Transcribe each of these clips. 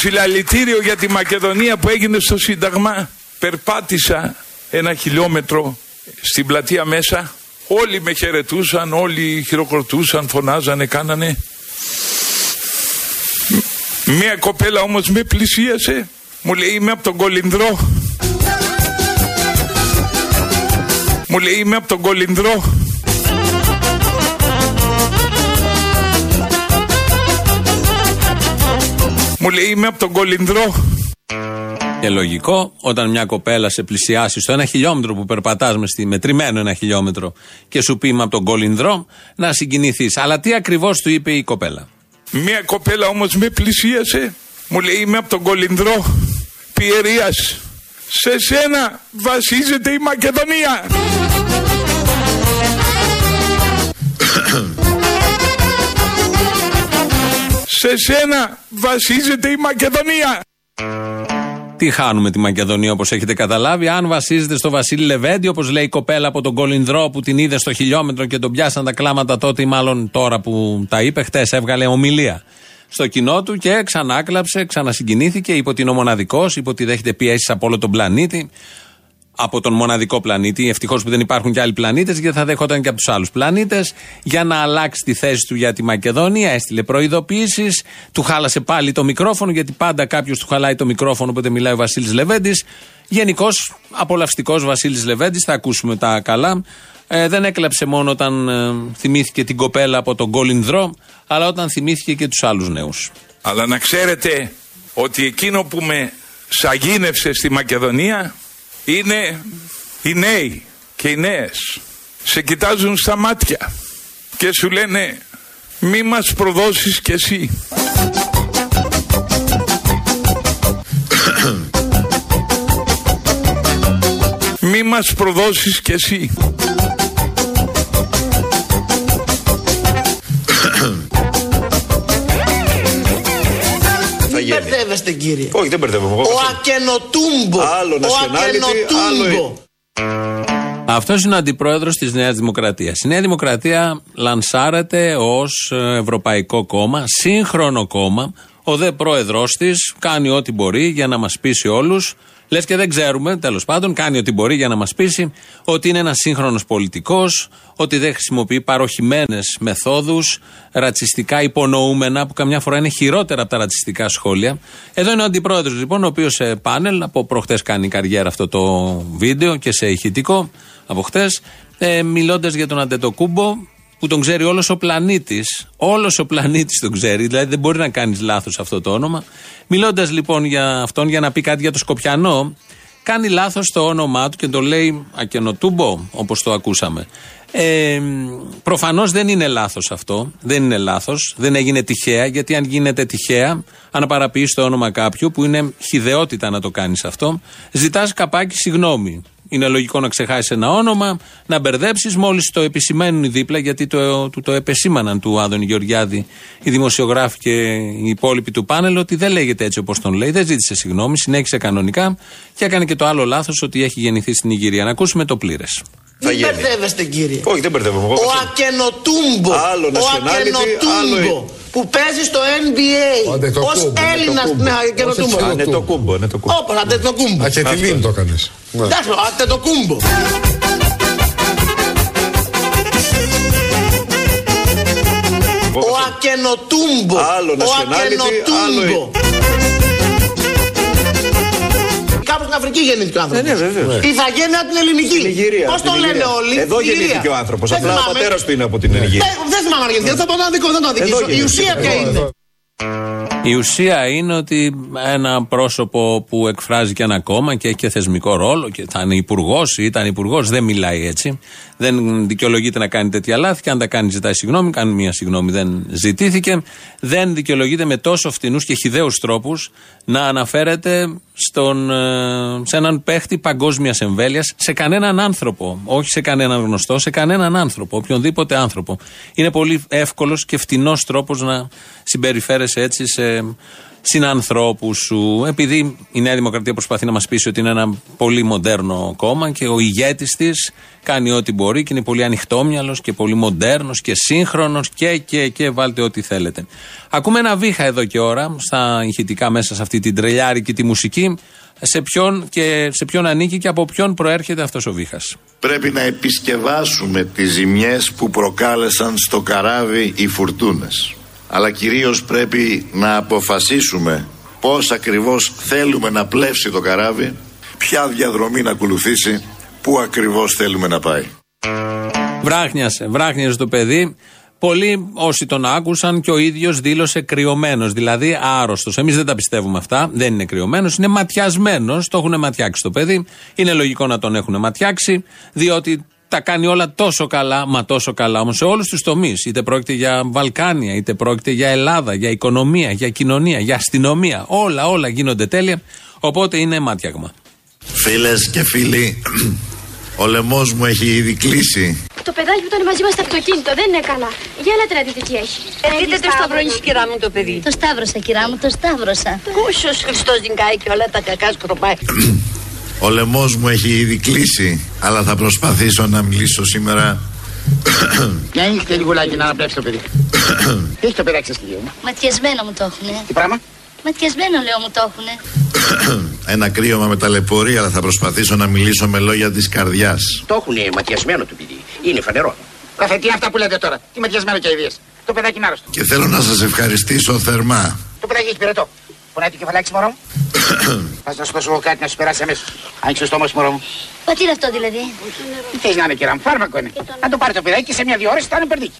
Στο συλλαλητήριο για τη Μακεδονία που έγινε στο Σύνταγμα περπάτησα ένα χιλιόμετρο στην πλατεία μέσα. Όλοι με χαιρετούσαν, όλοι χειροκροτούσαν, φωνάζανε, κάνανε. Μία κοπέλα όμως με πλησίασε, μου λέει είμαι από τον Κολυνδρό. Μου λέει είμαι από τον Κολυνδρό. Μου λέει είμαι από τον Κολυνδρό. Και λογικό, όταν μια κοπέλα σε πλησιάσει στο ένα χιλιόμετρο που περπατάς μες στη μετρημένο ένα χιλιόμετρο και σου πει είμαι από τον Κολυνδρό, να συγκινηθείς. Αλλά τι ακριβώς του είπε η κοπέλα; Μια κοπέλα όμως με πλησίασε, μου λέει είμαι από τον Κολυνδρό Πιερίας. Σε σένα βασίζεται η Μακεδονία. Σε σένα βασίζεται η Μακεδονία. Τι χάνουμε τη Μακεδονία όπως έχετε καταλάβει. Αν βασίζεται στο Βασίλη Λεβέντη, όπως λέει η κοπέλα από τον Κολυνδρό που την είδε στο χιλιόμετρο και τον πιάσαν τα κλάματα τότε, ή μάλλον τώρα που τα είπε, χτες έβγαλε ομιλία στο κοινό του και ξανάκλαψε, ξανασυγκινήθηκε, είπε ότι είναι ο μοναδικό, είπε ότι δέχεται πιέσεις από όλο τον πλανήτη από τον μοναδικό πλανήτη. Ευτυχώς που δεν υπάρχουν και άλλοι πλανήτες, γιατί θα δέχονταν και από τους άλλους πλανήτες. Για να αλλάξει τη θέση του για τη Μακεδονία, έστειλε προειδοποιήσει. Του χάλασε πάλι το μικρόφωνο, γιατί πάντα κάποιος του χαλάει το μικρόφωνο όποτε μιλάει ο Βασίλης Λεβέντης. Γενικώς απολαυστικός Βασίλης Λεβέντης, θα ακούσουμε τα καλά. Ε, δεν έκλαψε μόνο όταν ε, θυμήθηκε την κοπέλα από τον Κολυνδρό, αλλά όταν θυμήθηκε και τους άλλους νέους. Αλλά να ξέρετε ότι εκείνο που με σαγίνευσε στη Μακεδονία είναι οι νέοι και οι νέες. Σε κοιτάζουν στα μάτια και σου λένε μη μας προδώσεις κι εσύ μη μας προδώσεις κι εσύ μπερδεύεστε κύριε. Όχι, δεν μπερδεύομαι. Ο Ακενοτούμπο. Άλλο Ο nationality, Ακενοτούμπο. Αυτός είναι ο αντιπρόεδρος της Νέας Δημοκρατίας. Η Νέα Δημοκρατία λανσάρεται ως Ευρωπαϊκό κόμμα, σύγχρονο κόμμα. Ο δε πρόεδρός της κάνει ό,τι μπορεί για να μας πείσει όλους. Λες και δεν ξέρουμε, τέλος πάντων, κάνει ό,τι μπορεί για να μας πείσει ότι είναι ένας σύγχρονος πολιτικός, ότι δεν χρησιμοποιεί παροχημένες μεθόδους, ρατσιστικά υπονοούμενα, που καμιά φορά είναι χειρότερα από τα ρατσιστικά σχόλια. Εδώ είναι ο αντιπρόεδρος, λοιπόν, ο οποίος σε πάνελ, από προχτές κάνει καριέρα αυτό το βίντεο και σε ηχητικό, από χτες, ε, μιλώντας για τον Αντετοκούμπο, που τον ξέρει όλος ο πλανήτης. Όλος ο πλανήτης τον ξέρει, δηλαδή δεν μπορεί να κάνεις λάθος αυτό το όνομα. Μιλώντας λοιπόν για αυτόν, για να πει κάτι για το Σκοπιανό, κάνει λάθος το όνομά του και το λέει Ακενοτούμπο, όπως το ακούσαμε. Ε, Προφανώς δεν είναι λάθος αυτό. Δεν είναι λάθος. Δεν έγινε τυχαία, γιατί αν γίνεται τυχαία, αν παραποιεί το όνομα κάποιου, που είναι χιδεότητα να το κάνεις αυτό, ζητάς καπάκι συγγνώμη. Είναι λογικό να ξεχάσεις ένα όνομα, να μπερδέψεις. Μόλις το επισημαίνουν οι δίπλα, γιατί το, του το επεσήμαναν του Άδωνη Γεωργιάδη οι δημοσιογράφοι και οι υπόλοιποι του πάνελ, ότι δεν λέγεται έτσι όπως τον λέει. Δεν ζήτησε συγγνώμη, συνέχισε κανονικά και έκανε και το άλλο λάθος ότι έχει γεννηθεί στην Ιγυρία. Να ακούσουμε το πλήρες. Μην μπερδεύεστε κύριε. Όχι, δεν μπερδεύομαι. Εγώ Ο βασίλειο. Ακενοτούμπο. Άλλο Ο nationality, Ακενοτούμπο. άλλο- Που παίζει στο NBA. Ο Αντετοκούμπο, Ω Έλληνα. Αντετοκούμπο. Ναι, Ακενοτούμπο. Όχι, Α, ναι, το κούμπο, ναι, το κούμπο. Όπω Αντετοκούμπο. Α, και τη λίμνη το έκανες. Εντάξει, ο Αντετοκούμπο. Ο Ακενοτούμπο. Άλλο Ο nationality, Ακενοτούμπο. άλλο- Κάπου στην Αφρική γεννήθηκε ο άνθρωπος. Ναι, ναι, βεβαίως. Η Ιθαγένεια την ελληνική. Στην Ιγυρία. Πώς στην το λένε Ιγυρία. όλοι; Εδώ Ιγυρία. γεννήθηκε ο άνθρωπος. Δεν Απλά ο θυμάμαι. πατέρας του είναι από την Ιγυρία. Δεν, δεν θυμάμαι αν γεννήθηκε. Θα πω να δικό, δεν το αδικήσω. Η γεννήθηκε. ουσία ποια είναι; Η ουσία είναι ότι ένα πρόσωπο που εκφράζει και ένα κόμμα και έχει και θεσμικό ρόλο και θα είναι υπουργός ή ήταν υπουργός, δεν μιλάει έτσι. Δεν δικαιολογείται να κάνει τέτοια λάθη και αν τα κάνει ζητάει συγγνώμη. Κάνει μία συγγνώμη, δεν ζητήθηκε. Δεν δικαιολογείται με τόσο φτηνούς και χιδαίους τρόπους να αναφέρεται στον, ε, σε έναν παίχτη παγκόσμιας εμβέλειας, σε κανέναν άνθρωπο. Όχι σε κανέναν γνωστό, σε κανέναν άνθρωπο. Οποιονδήποτε άνθρωπο. Είναι πολύ εύκολος και φτηνός τρόπος να συμπεριφέρεσαι έτσι σε συνανθρώπους σου. Επειδή η Νέα Δημοκρατία προσπαθεί να μας πείσει ότι είναι ένα πολύ μοντέρνο κόμμα και ο ηγέτης της κάνει ό,τι μπορεί και είναι πολύ ανοιχτόμυαλος και πολύ μοντέρνος και σύγχρονος και, και, και βάλτε ό,τι θέλετε. Ακούμε ένα βήχα εδώ και ώρα στα ηχητικά μέσα σε αυτή την τρελιάρικη τη μουσική. Σε ποιον, και σε ποιον ανήκει και από ποιον προέρχεται αυτός ο βήχας; Πρέπει να επισκευάσουμε τις ζημιές που προκάλεσαν στο καράβι οι φουρτούνες. Αλλά κυρίως πρέπει να αποφασίσουμε πώς ακριβώς θέλουμε να πλεύσει το καράβι, ποια διαδρομή να ακολουθήσει, πού ακριβώς θέλουμε να πάει. Βράχνιασε, βράχνιασε το παιδί. Πολλοί όσοι τον άκουσαν και ο ίδιος δήλωσε κρυωμένος, δηλαδή άρρωστος. Εμείς δεν τα πιστεύουμε αυτά. Δεν είναι κρυωμένος, είναι ματιασμένος. Το έχουν ματιάξει το παιδί. Είναι λογικό να τον έχουν ματιάξει, διότι τα κάνει όλα τόσο καλά, μα τόσο καλά όμως σε όλους τους τομείς. Είτε πρόκειται για Βαλκάνια, είτε πρόκειται για Ελλάδα, για οικονομία, για κοινωνία, για αστυνομία. Όλα, όλα γίνονται τέλεια. Οπότε είναι μάτιαγμα. Φίλες και φίλοι, ο λαιμός μου έχει ήδη κλείσει. Το παιδάκι που ήταν μαζί μας στο αυτοκίνητο δεν είναι καλά. Για έλατε να δείτε τι έχει. Ε, δείτε το σταυρώνεις κυρά μου το παιδί. Το σταύρωσα, κυρά μου, το σταύρωσα. Κούσος Χριστός την κάει και όλα τα κακά σκροπάει. Ο λαιμός μου έχει ήδη κλείσει, αλλά θα προσπαθήσω να μιλήσω σήμερα. Μια νύχτα λιγουλάκι να αναπνεύσει το παιδί. Τι έχει το παιδάκι σας κυρία μου. Ματιασμένο μου το έχουνε. Τι πράγμα; Ματιασμένο λέω μου το έχουνε. Ένα κρύωμα με ταλαιπωρία, αλλά θα προσπαθήσω να μιλήσω με λόγια της καρδιάς. Το έχουν ματιασμένο το παιδί. Είναι φανερό. Καθέ, τι αυτά που λέτε τώρα. Τι ματιασμένο και αηδίες. Το παιδάκι είναι άρρωστο. Και θέλω να σας ευχαριστήσω θερμά. Το παιδάκι έχει πυρετό. Πονάει το κεφαλάκι σου, μωρό μου. Θα να σου δώσω εγώ κάτι να σου περάσει αμέσως. Άνοιξε το στόμα σου, μωρό μου. Μα τι είναι αυτό δηλαδή; Τι θες να είναι, κυρία μου, φάρμακο είναι. Να το πάρει το παιδάκι και σε μια-δύο ώρες θα είναι περδίκι.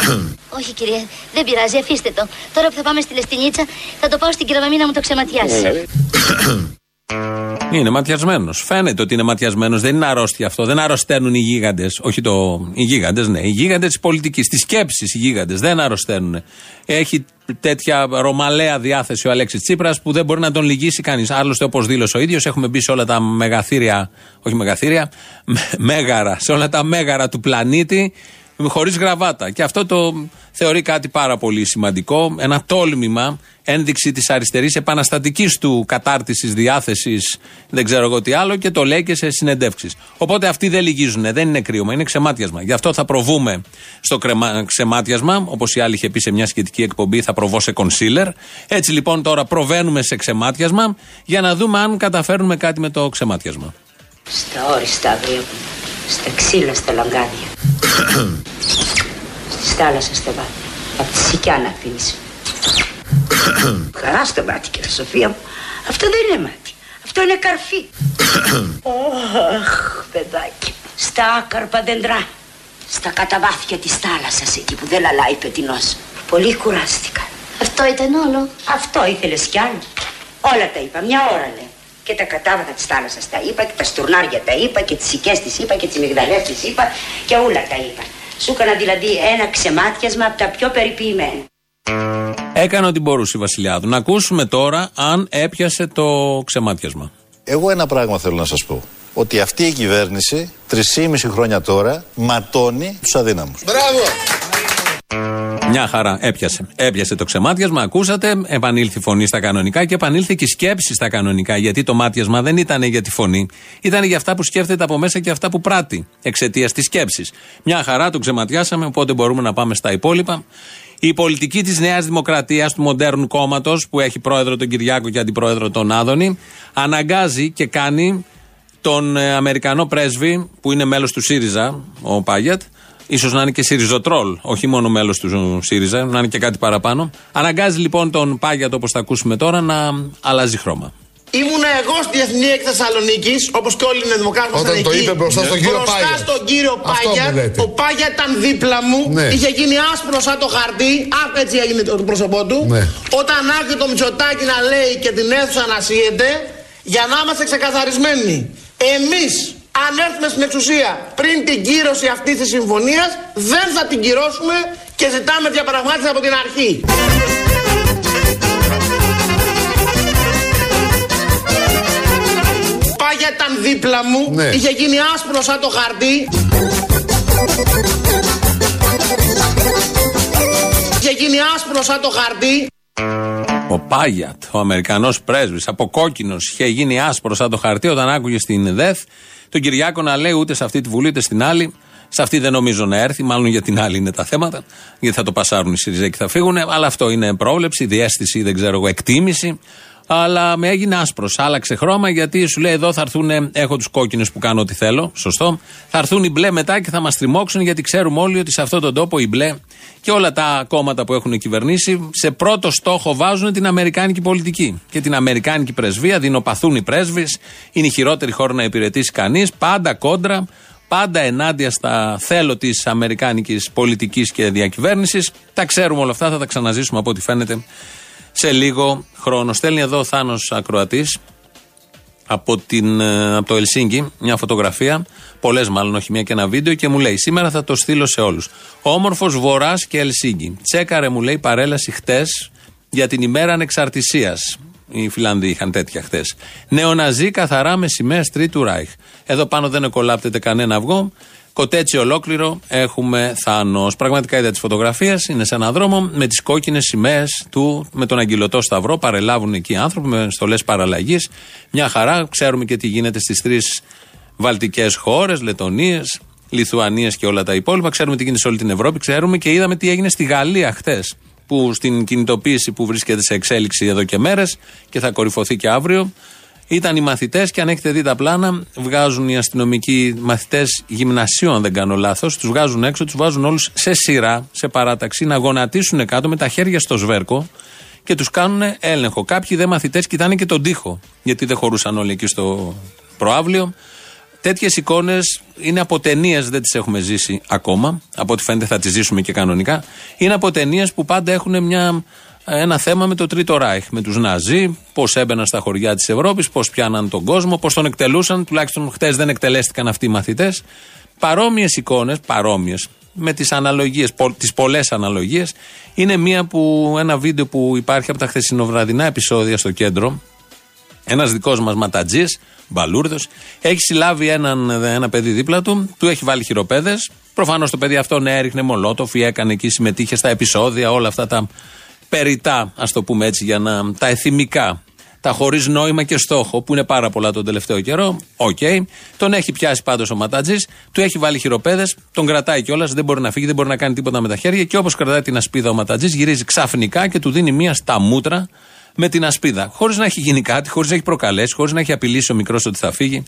Όχι κυρία, δεν πειράζει, αφήστε το. Τώρα που θα πάμε στη Λεστινίτσα θα το πάω στην κυραμαμίνα μου το ξεματιάσει. Είναι ματιασμένος. Φαίνεται ότι είναι ματιασμένος. Δεν είναι αρρώστια αυτό. Δεν αρρωσταίνουν οι γίγαντες. Όχι το. Οι γίγαντες, ναι. Οι γίγαντες της πολιτικής. Της σκέψης οι γίγαντες. Δεν αρρωσταίνουν. Έχει τέτοια ρωμαλαία διάθεση ο Αλέξης Τσίπρας που δεν μπορεί να τον λυγίσει κανείς. Άλλωστε, όπως δήλωσε ο ίδιος, έχουμε μπει σε όλα τα μεγαθύρια. Όχι μεγαθύρια. με- Μέγαρα. Σε όλα τα μέγαρα του πλανήτη χωρίς γραβάτα. Και αυτό το θεωρεί κάτι πάρα πολύ σημαντικό. Ένα τόλμημα, ένδειξη της αριστερής επαναστατικής του κατάρτισης, διάθεσης, δεν ξέρω εγώ τι άλλο, και το λέει και σε συνεντεύξεις. Οπότε αυτοί δεν λυγίζουν, δεν είναι κρύωμα, είναι ξεμάτιασμα. Γι' αυτό θα προβούμε στο κρεμα- ξεμάτιασμα, όπως η άλλη είχε πει σε μια σχετική εκπομπή, θα προβώ σε κονσίλερ. Έτσι λοιπόν τώρα προβαίνουμε σε ξεμάτιασμα για να δούμε αν καταφέρνουμε κάτι με το ξεμάτιασμα. Στα όριστα αυρία μου. Στα ξύλα, στα λαγκάδια. Στη θάλασσα, στα βάθη. Απ' τη σικιά να αφήνεις. Χαρά στο μάτι, κύριε Σοφία μου. Αυτό δεν είναι μάτι. Αυτό είναι καρφί. Αχ, παιδάκι. Στα άκαρπα δέντρα. Στα καταβάθια της θάλασσας, εκεί που δεν λαλάει πετεινός. Πολύ κουράστηκα. Αυτό ήταν όλο. Αυτό ήθελες κι άλλο. Όλα τα είπα, μια ώρα λέω. Και τα κατάβατα της θάλασσας τα είπα, και τα στουρνάρια τα είπα, και τις σικές τις είπα, και τις μυγδαλές τις είπα, και όλα τα είπα. Σου έκανα δηλαδή ένα ξεμάτιασμα από τα πιο περιποιημένα. Έκανε ό,τι μπορούσε η Βασιλιάδου. Να ακούσουμε τώρα αν έπιασε το ξεμάτιασμα. Εγώ ένα πράγμα θέλω να σας πω. Ότι αυτή η κυβέρνηση 3,5 χρόνια τώρα ματώνει τους αδύναμους. Μια χαρά, έπιασε. Έπιασε το ξεμάτιασμα, ακούσατε, επανήλθε η φωνή στα κανονικά και επανήλθε και η σκέψη στα κανονικά. Γιατί το μάτιασμα δεν ήταν για τη φωνή, ήταν για αυτά που σκέφτεται από μέσα και αυτά που πράττει εξαιτίας της σκέψης. Μια χαρά, το ξεματιάσαμε, οπότε μπορούμε να πάμε στα υπόλοιπα. Η πολιτική της Νέας Δημοκρατίας, του μοντέρνου κόμματος, που έχει πρόεδρο τον Κυριάκο και αντιπρόεδρο τον Άδωνη, αναγκάζει και κάνει τον ε, Αμερικανό πρέσβη, που είναι μέλος του ΣΥΡΙΖΑ, ο Πάγιατ, ίσως να είναι και ΣΥΡΙΖΟΤΡΟΛ, όχι μόνο μέλος του ΣΥΡΙΖΑ, να είναι και κάτι παραπάνω. Αναγκάζει λοιπόν τον Πάγιατ, όπως θα ακούσουμε τώρα, να αλλάζει χρώμα. Ήμουν εγώ στη Εθνική Έκθεση Θεσσαλονίκης, όπως και όλοι οι Δημοκράτες Όταν το είπε μπροστά στον κύριο Μπροστά Πάγια. στον κύριο Αυτό Πάγια. μου λέτε. Ο Πάγια ήταν δίπλα μου. Ναι. Είχε γίνει άσπρο σαν το χαρτί. Άκου έτσι έγινε το πρόσωπό του. Ναι. Όταν άκουγε το Μητσοτάκι να λέει και την αίθουσα να σύγεται, για να είμαστε ξεκαθαρισμένοι. Εμείς, αν έρθουμε στην εξουσία πριν την κύρωση αυτής της συμφωνίας, δεν θα την κυρώσουμε και ζητάμε διαπραγμάτευση από την αρχή. Πάγια ήταν δίπλα μου, Ναι. είχε γίνει άσπρο σαν το χαρτί. Είχε γίνει άσπρο σαν το χαρτί. Ο Πάγιατ, ο Αμερικανός πρέσβης, από κόκκινο, είχε γίνει άσπρο σαν το χαρτί όταν άκουγε στην ΔΕΘ τον Κυριάκο να λέει ούτε σε αυτή τη Βουλή ούτε στην άλλη. Σε αυτή δεν νομίζω να έρθει, μάλλον για την άλλη είναι τα θέματα, γιατί θα το πασάρουν οι ΣΥΡΙΖΑ και θα φύγουν. Αλλά αυτό είναι πρόβλεψη, διέστηση, δεν ξέρω εγώ, εκτίμηση. Αλλά με έγινε άσπρος. Άλλαξε χρώμα γιατί σου λέει εδώ θα έρθουν. Έχω τους κόκκινου που κάνω ό,τι θέλω. Σωστό. Θα έρθουν οι μπλε μετά και θα μας τριμώξουν γιατί ξέρουμε όλοι ότι σε αυτόν τον τόπο οι μπλε και όλα τα κόμματα που έχουν κυβερνήσει σε πρώτο στόχο βάζουν την Αμερικάνικη πολιτική και την Αμερικάνικη πρεσβεία. Δεινοπαθούν οι πρέσβεις. Είναι η χειρότερη χώρα να υπηρετήσει κανείς. Πάντα κόντρα. Πάντα ενάντια στα θέλω της Αμερικάνικης πολιτικής και διακυβέρνησης. Τα ξέρουμε όλα αυτά, θα τα ξαναζήσουμε από ό,τι φαίνεται σε λίγο χρόνο. Στέλνει εδώ ο Θάνος Ακροατής από, την, ε, από το Ελσίνκι μια φωτογραφία, πολλές μάλλον, όχι μια και ένα βίντεο, και μου λέει: Σήμερα θα το στείλω σε όλους. Όμορφος Βορράς και Ελσίνκι. Τσέκαρε, μου λέει, παρέλαση χτες για την ημέρα ανεξαρτησίας. Οι Φιλανδοί είχαν τέτοια χτες. Νεοναζί καθαρά με σημαία Τρίτου Ράιχ. Εδώ πάνω δεν εκολάπτεται κανένα αυγό. Κοτέτσι ολόκληρο έχουμε θάνος. Πραγματικά είδα τις φωτογραφίες. Είναι σε έναν δρόμο με τις κόκκινες σημαίες του, με τον αγγυλωτό σταυρό. Παρελάβουν εκεί άνθρωποι με στολές παραλλαγής. Μια χαρά. Ξέρουμε και τι γίνεται στις τρεις βαλτικές χώρες, Λετωνίες, Λιθουανίες και όλα τα υπόλοιπα. Ξέρουμε τι γίνεται σε όλη την Ευρώπη. Ξέρουμε και είδαμε τι έγινε στη Γαλλία χτε. Που στην κινητοποίηση που βρίσκεται σε εξέλιξη εδώ και μέρες και θα κορυφωθεί και αύριο. Ήταν οι μαθητές και αν έχετε δει τα πλάνα, βγάζουν οι αστυνομικοί μαθητές γυμνασίου, αν δεν κάνω λάθος, τους βγάζουν έξω, τους βάζουν όλους σε σειρά, σε παράταξη, να γονατίσουν κάτω με τα χέρια στο σβέρκο και τους κάνουν έλεγχο. Κάποιοι δε μαθητές κοιτάνε και τον τοίχο, γιατί δεν χωρούσαν όλοι εκεί στο προάβλιο. Τέτοιες εικόνες είναι από ταινίες, δεν τις έχουμε ζήσει ακόμα. Από ό,τι φαίνεται θα τις ζήσουμε και κανονικά. Είναι από ταινίες που πάντα έχουν μια ένα θέμα με το Τρίτο Ράιχ, με τους Ναζί, πώς έμπαιναν στα χωριά της Ευρώπης, πώς πιάναν τον κόσμο, πώς τον εκτελούσαν. Τουλάχιστον χτες δεν εκτελέστηκαν αυτοί οι μαθητές. Παρόμοιες εικόνες, παρόμοιες, με τις αναλογίες, τις πολλές αναλογίες, είναι μία που, ένα βίντεο που υπάρχει από τα χθεσινοβραδινά επεισόδια στο κέντρο. Ένας δικός μας ματατζής, μπαλούρδος, έχει συλλάβει έναν, ένα παιδί δίπλα του, του έχει βάλει χειροπέδες. Προφανώς το παιδί αυτό ναι, έριχνε μολότοφ ή έκανε εκεί, συμμετείχε στα επεισόδια, όλα αυτά τα περιττά, ας το πούμε έτσι, για να. τα εθιμικά. Τα χωρίς νόημα και στόχο, που είναι πάρα πολλά τον τελευταίο καιρό. Οκ. Okay. Τον έχει πιάσει πάντως ο ματατζής, του έχει βάλει χειροπέδες, τον κρατάει κιόλας, δεν μπορεί να φύγει, δεν μπορεί να κάνει τίποτα με τα χέρια. Και όπως κρατάει την ασπίδα ο ματατζής, γυρίζει ξαφνικά και του δίνει μία στα μούτρα με την ασπίδα. Χωρίς να έχει γίνει κάτι, χωρίς να έχει προκαλέσει, χωρίς να έχει απειλήσει ο μικρός ότι θα φύγει.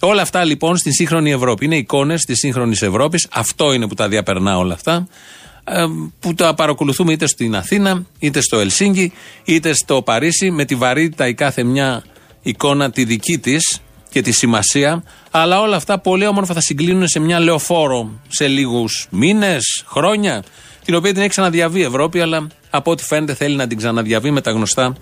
Όλα αυτά λοιπόν στη σύγχρονη Ευρώπη. Είναι εικόνες της σύγχρονης Ευρώπης. Αυτό είναι που τα διαπερνά όλα αυτά που τα παρακολουθούμε είτε στην Αθήνα, είτε στο Ελσίνκι, είτε στο Παρίσι, με τη βαρύτητα η κάθε μια εικόνα τη δική της και τη σημασία. Αλλά όλα αυτά πολύ όμορφα θα συγκλίνουν σε μια λεωφόρο σε λίγους μήνες, χρόνια, την οποία την έχει ξαναδιαβεί η Ευρώπη, αλλά από ό,τι φαίνεται θέλει να την ξαναδιαβεί με τα γνωστά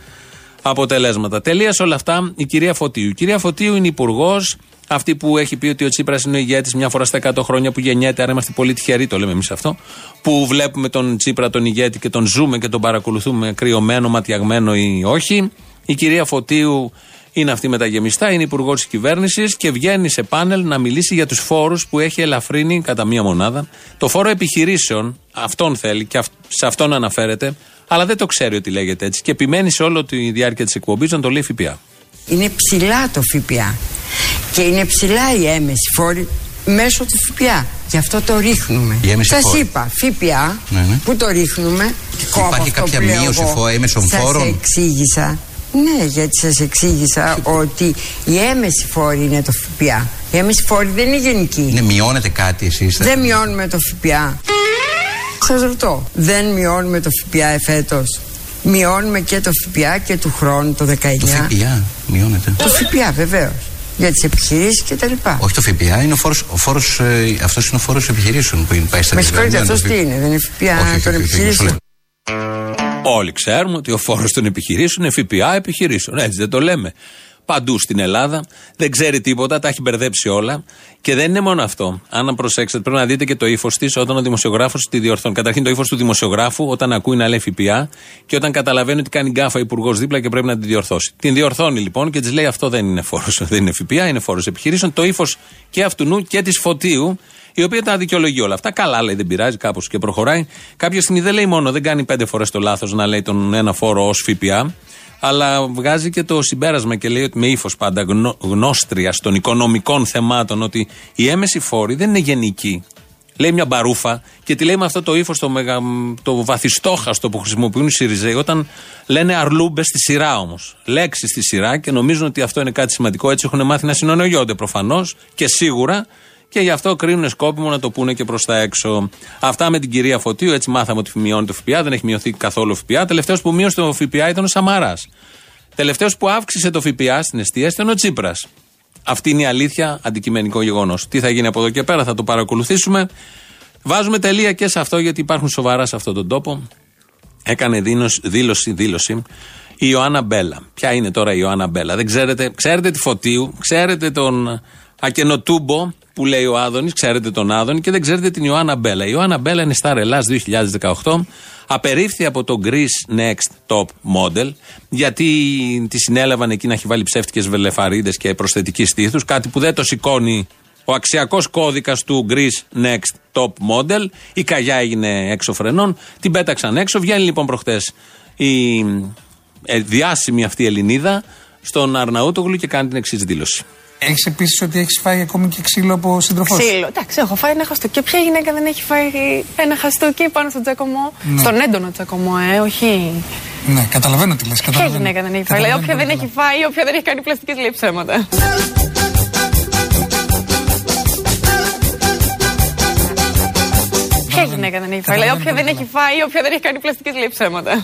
αποτελέσματα. Τελεία όλα αυτά η κυρία Φωτίου. Η κυρία Φωτίου είναι υπουργός αυτή που έχει πει ότι ο Τσίπρας είναι ο ηγέτης μια φορά στα 100 χρόνια που γεννιέται, άρα είμαστε πολύ τυχεροί, το λέμε εμείς αυτό. Που βλέπουμε τον Τσίπρα τον ηγέτη και τον ζούμε και τον παρακολουθούμε κρυωμένο, ματιαγμένο ή όχι. Η κυρία Φωτίου είναι αυτή με τα γεμιστά, είναι υπουργός της κυβέρνησης και βγαίνει σε πάνελ να μιλήσει για τους φόρους που έχει ελαφρύνει κατά μία μονάδα. Το φόρο επιχειρήσεων, αυτόν θέλει και σε αυτόν αναφέρεται, αλλά δεν το ξέρει ότι λέγεται έτσι και επιμένει σε όλη τη διάρκεια της εκπομπής να το λέει ΦΠΑ. Είναι ψηλά το ΦΠΑ και είναι ψηλά η έμεση φόρη μέσω του ΦΠΑ. Γι' αυτό το ρίχνουμε. Σας είπα, ΦΠΑ ναι, ναι. που το ρίχνουμε. Υπάρχει κάποια μείωση έμεσων φόρων; Σα εξήγησα. Ναι, γιατί σας εξήγησα ότι η έμεση φόρη είναι το ΦΠΑ. Η έμεση φόρη δεν είναι γενική. Ναι, μειώνετε κάτι εσείς. Δεν μειώνουμε το ΦΠΑ. Σας ρωτώ, δεν μειώνουμε το ΦΠΑ εφέτος; Μειώνουμε και το ΦΠΑ και του χρόνου το 19. Το ΦΠΑ μειώνεται. Το ΦΠΑ βεβαίως. Για τις επιχειρήσεις και τα λοιπά. Όχι το ΦΠΑ, είναι ο φόρος, ο φόρος, ε, αυτός είναι ο φόρος επιχειρήσεων που είναι πάει στα Με συγχωρείτε, αυτός τι είναι, δεν είναι ΦΠΑ των επιχειρήσεων; Όλοι ξέρουμε ότι ο φόρος των επιχειρήσεων είναι ΦΠΑ επιχειρήσεων. Έτσι δεν το λέμε παντού στην Ελλάδα. Δεν ξέρει τίποτα, τα έχει μπερδέψει όλα. Και δεν είναι μόνο αυτό. Αν προσέξετε, πρέπει να δείτε και το ύφος της όταν ο δημοσιογράφος τη διορθώνει. Καταρχήν το ύφος του δημοσιογράφου όταν ακούει να λέει ΦΠΑ και όταν καταλαβαίνει ότι κάνει γκάφα υπουργός δίπλα και πρέπει να την διορθώσει. Την διορθώνει λοιπόν και της λέει αυτό δεν είναι φόρος, δεν είναι ΦΠΑ, είναι φόρος επιχειρήσεων. Το ύφος και αυτού νου και της φωτίου η οποία τα δικαιολογεί όλα αυτά. Καλά, λέει, δεν πειράζει, κάπως και προχωράει. Κάποια στιγμή δεν λέει μόνο, δεν κάνει πέντε φορές το λάθος να λέει τον ένα φόρο ως ΦΠΑ, αλλά βγάζει και το συμπέρασμα και λέει ότι με ύφος πάντα γνώ, γνώστρια των οικονομικών θεμάτων ότι οι έμεση φόροι δεν είναι γενικοί. Λέει μια μπαρούφα και τη λέει με αυτό το ύφος το, μεγα, το βαθιστόχαστο που χρησιμοποιούν οι Σιριζέοι όταν λένε αρλούμπες στη σειρά όμως. Λέξεις στη σειρά και νομίζουν ότι αυτό είναι κάτι σημαντικό. Έτσι έχουν μάθει να συνονοιόνται προφανώς και σίγουρα και γι' αυτό κρίνουν σκόπιμο να το πούνε και προς τα έξω. Αυτά με την κυρία Φωτίου, έτσι μάθαμε ότι μειώνει το ΦΠΑ, δεν έχει μειωθεί καθόλου ΦΠΑ. Τελευταίος που μείωσε το ΦΠΑ ήταν ο Σαμαρά. Τελευταίος που αύξησε το ΦΠΑ στην αιστεία ήταν ο Τσίπρας. Αυτή είναι η αλήθεια, αντικειμενικό γεγονός. Τι θα γίνει από εδώ και πέρα, θα το παρακολουθήσουμε. Βάζουμε τελεία και σε αυτό, γιατί υπάρχουν σοβαρά σε αυτόν τον τόπο. Έκανε δήλωση, δήλωση η Ιωάννα Μπέλα. Ποια είναι τώρα η Ιωάννα Μπέλα, δεν ξέρετε. Ξέρετε τη Φωτίου, ξέρετε τον Ακενοτούμπο που λέει ο Άδωνης, ξέρετε τον Άδωνη και δεν ξέρετε την Ιωάννα Μπέλα. Η Ιωάννα Μπέλα είναι στα Ρελά 2018. Απερίφθη από το Greece Next Top Model, γιατί τη συνέλαβαν εκεί να έχει βάλει ψεύτικες βελεφαρίδες και προσθετική στήθους, κάτι που δεν το σηκώνει ο αξιακός κώδικας του Greece Next Top Model. Η καγιά έγινε έξω φρενών, την πέταξαν έξω. Βγαίνει λοιπόν προχτές η ε, διάσημη αυτή Ελληνίδα στον Αρναούτογλου και κάνει την εξής δήλωση. Έχεις επίσης ότι έχεις φάει ακόμη και ξύλο από σύντροφός; Ξύλο. Εντάξει, έχω φάει ένα χαστούκι. Ποια γυναίκα δεν έχει φάει ένα χαστούκι πάνω στον τσακωμό; Ναι. Στον έντονο τσακωμό, ε, όχι. Ναι, καταλαβαίνω τι λες. Ποια γυναίκα δεν έχει φάει; Λέει, όποια δεν έχει φάει, όποια δεν έχει κάνει πλαστικές λέει ψέματα. Ποια γυναίκα δεν έχει φάει; Λέει, όποια δεν έχει φάει, όποια δεν έχει κάνει πλαστικές λέει ψέματα.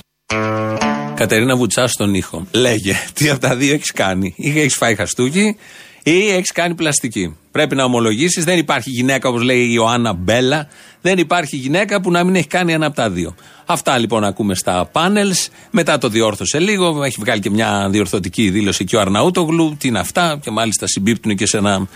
Κατερίνα Βουτσά στον ήχο. Λέγε, τι από τα δύο έχεις κάνει; Ή έχεις φάει χαστούκι, ή έχεις κάνει πλαστική. Πρέπει να ομολογήσεις, δεν υπάρχει γυναίκα όπως λέει η Ιωάννα Μπέλα, δεν υπάρχει γυναίκα που να μην έχει κάνει ένα από τα δύο. Αυτά λοιπόν ακούμε στα πάνελς. Μετά το διόρθωσε λίγο. Έχει βγάλει και μια διορθωτική δήλωση και ο Αρναούτογλου. Τι είναι αυτά, και μάλιστα συμπίπτουν και σε ένα,